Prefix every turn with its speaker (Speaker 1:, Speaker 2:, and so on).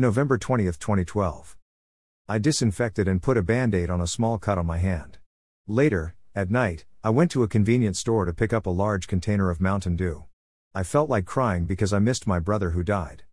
Speaker 1: November 20, 2012. I disinfected and put a band aid on a small cut on my hand. Later, at night, I went to a convenience store to pick up a large container of Mountain Dew. I felt like crying because I missed my brother who died.